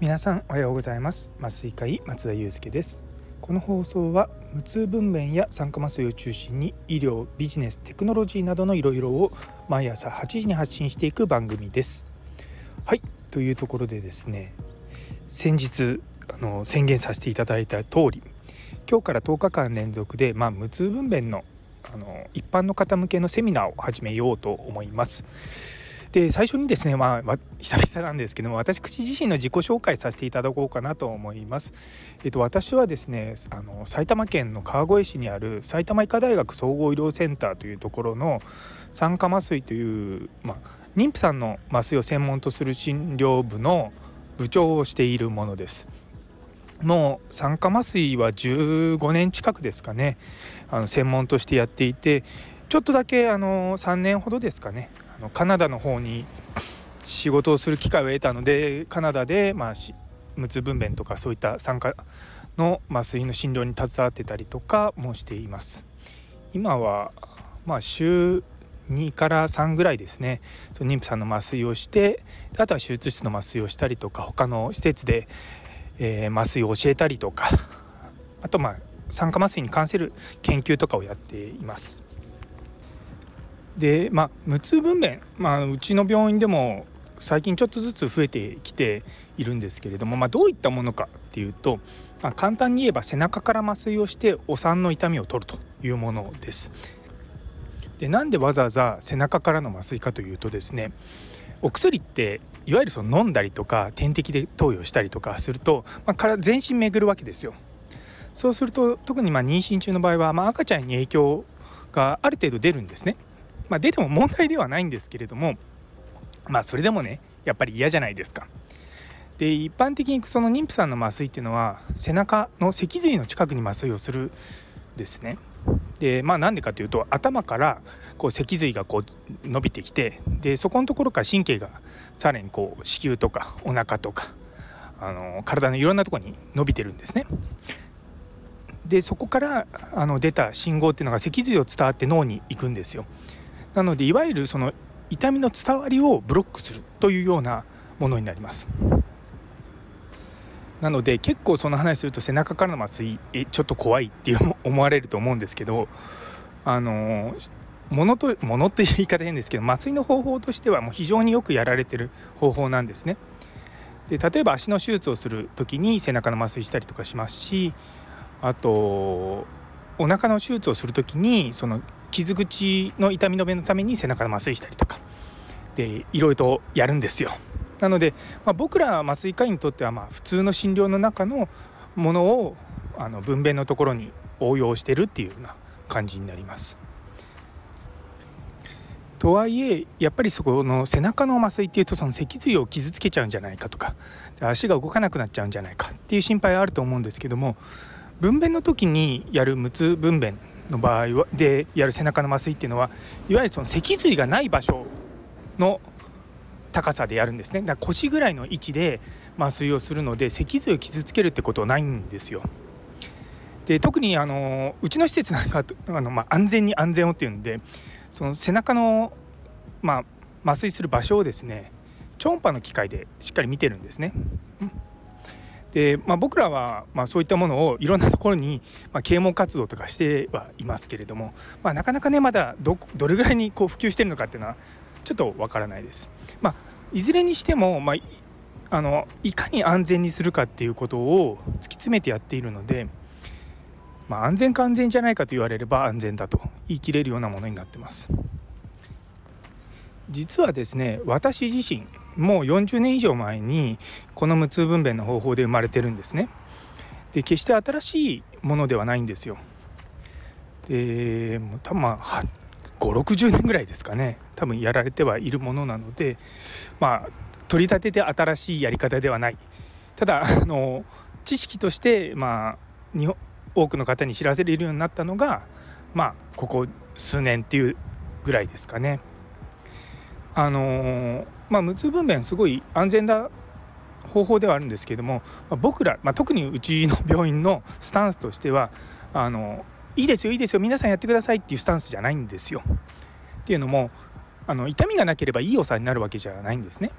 皆さんおはようございます。麻酔科医松田祐介です。この放送は無痛分娩や酸化麻酔を中心に医療ビジネステクノロジーなどのいろいろを毎朝8時に発信していく番組です。はいというところでですね先日あの宣言させていただいた通り今日から10日間連続で、まあ、無痛分娩のあの一般の方向けのセミナーを始めようと思います。で最初にですね、まあ、久々なんですけども私口自身の自己紹介させていただこうかなと思います。えっと、私はですねあの埼玉県の川越市にある埼玉医科大学総合医療センターというところの酸化麻酔という、まあ、妊婦さんの麻酔を専門とする診療部の部長をしているものです。もう酸化麻酔は15年近くですかねあの専門としてやっていてちょっとだけあの3年ほどですかねのカナダの方に仕事をする機会を得たのでカナダで、まあ、無痛分娩とかそういった酸化の麻酔の診療に携わってたりとかもしています。今はまあ週2から3ぐらいですねその妊婦さんの麻酔をしてあとは手術室の麻酔をしたりとか他の施設で、えー、麻酔を教えたりとかあとまあ酸化麻酔に関する研究とかをやっています。でまあ無痛分娩、まあ、うちの病院でも最近ちょっとずつ増えてきているんですけれども、まあ、どういったものかっていうと、まあ、簡単に言えば背中から麻酔をしてお産の痛みを取るというものです。でなんでわざわざ背中からの麻酔かというとですねお薬っていわゆるその飲んだりとか点滴で投与したりとかすると、まあ、全身巡るわけですよ。そうすると特にま妊娠中の場合は、まあ、赤ちゃんに影響がある程度出るんですね。まあ、出ても問題ではないんですけれどもまあそれでもねやっぱり嫌じゃないですか。で一般的にその妊婦さんの麻酔っていうのは背中の脊髄の近くに麻酔をするですね。でまあなんでかというと頭からこう脊髄がこう伸びてきてでそこのところから神経がさらにこう子宮とかお腹とかあの体のいろんなところに伸びてるんですね。でそこからあの出た信号っていうのが脊髄を伝わって脳に行くんですよ。なのでいわゆるその痛みの伝わりをブロックするというようなものになります。なので結構その話すると背中からの麻酔えちょっと怖いって思われると思うんですけどあのものとものっていう言い方変ですけど麻酔の方法としてはもう非常によくやられてる方法なんですね。で例えば足の手術をする時に背中の麻酔したりとかしますしあとお腹の手術をする時にその傷口の痛み止めのために背中の麻酔したりとかでいろいろとやるんですよ。なので、まあ、僕ら麻酔科医にとってはまあ普通の診療の中のものをあの分娩のところに応用してるっていうような感じになります。とはいえやっぱりそこの背中の麻酔っていうとその脊髄を傷つけちゃうんじゃないかとか足が動かなくなっちゃうんじゃないかっていう心配はあると思うんですけども分娩の時にやる無痛分娩の場合はでやる背中の麻酔っていうのはいわゆるその脊髄がない場所の高さでやるんですねだから腰ぐらいの位置で麻酔をするので脊髄を傷つけるってことはないんですよ。で特にあのうちの施設なんかあの、まあ、安全に安全をっていうんでその背中の、まあ、麻酔する場所をですね超音波の機械でしっかり見てるんですね。で、まあ、僕らは、まあ、そういったものをいろんなところに、まあ、啓蒙活動とかしてはいますけれども、まあ、なかなかねまだどどれぐらいにこう普及してるのかっていうのはちょっとわからないです。まあ、いずれにしても、まあ、あのいかに安全にするかっていうことを突き詰めてやっているので、まあ、安全か安全じゃないかと言われれば安全だと言い切れるようなものになってます。実はですね私自身もう40年以上前にこの無痛分娩の方法で生まれてるんですね。で決して新しいものではないんですよ。で多分まあ560年ぐらいですかね多分やられてはいるものなのでまあ取り立てて新しいやり方ではないただあの知識としてまあ日本多くの方に知らせれるようになったのがまあここ数年っていうぐらいですかね。あのまあ、無痛分娩すごい安全な方法ではあるんですけども、まあ、僕ら、まあ、特にうちの病院のスタンスとしてはあのいいですよいいですよ皆さんやってくださいっていうスタンスじゃないんですよ。っていうのもあの痛みがなければいいお産になるわけじゃないんですね。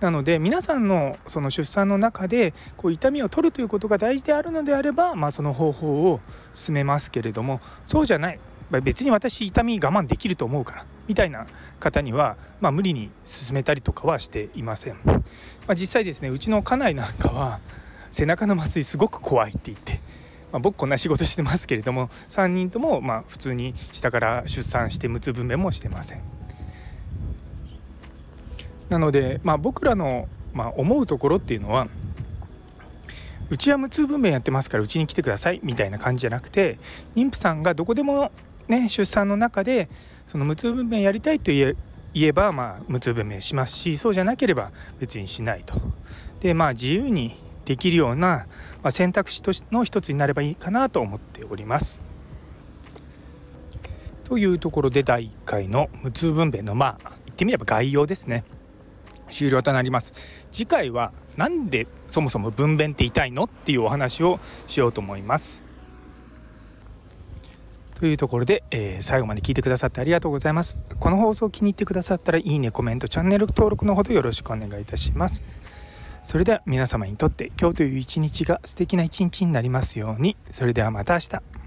なので皆さんのその出産の中でこう痛みを取るということが大事であるのであれば、まあ、その方法を進めますけれどもそうじゃない別に私痛み我慢できると思うからみたいな方には、まあ、無理に進めたりとかはしていません、まあ、実際ですねうちの家内なんかは背中の麻酔すごく怖いって言って、まあ、僕こんな仕事してますけれども3人ともま普通に下から出産して無痛分娩もしてません。なので、まあ、僕らの、ま、思うところっていうのはうちは無痛分娩やってますからうちに来てくださいみたいな感じじゃなくて妊婦さんがどこでもね出産の中でその無痛分娩やりたいと言えばまあ無痛分娩しますしそうじゃなければ別にしないと。でまあ自由にできるような、ま選択肢との一つになればいいかなと思っております。というところで第1回の無痛分娩のまあ言ってみれば概要ですね終了となります次回は何でそもそも分娩って痛いの？っていうお話をしようと思いますというところで、えー、最後まで聞いてくださってありがとうございます。この放送を気に入ってくださったらいいねコメントチャンネル登録のほどよろしくお願いいたします。それでは皆様にとって今日という一日が素敵な一日になりますように。それではまた明日。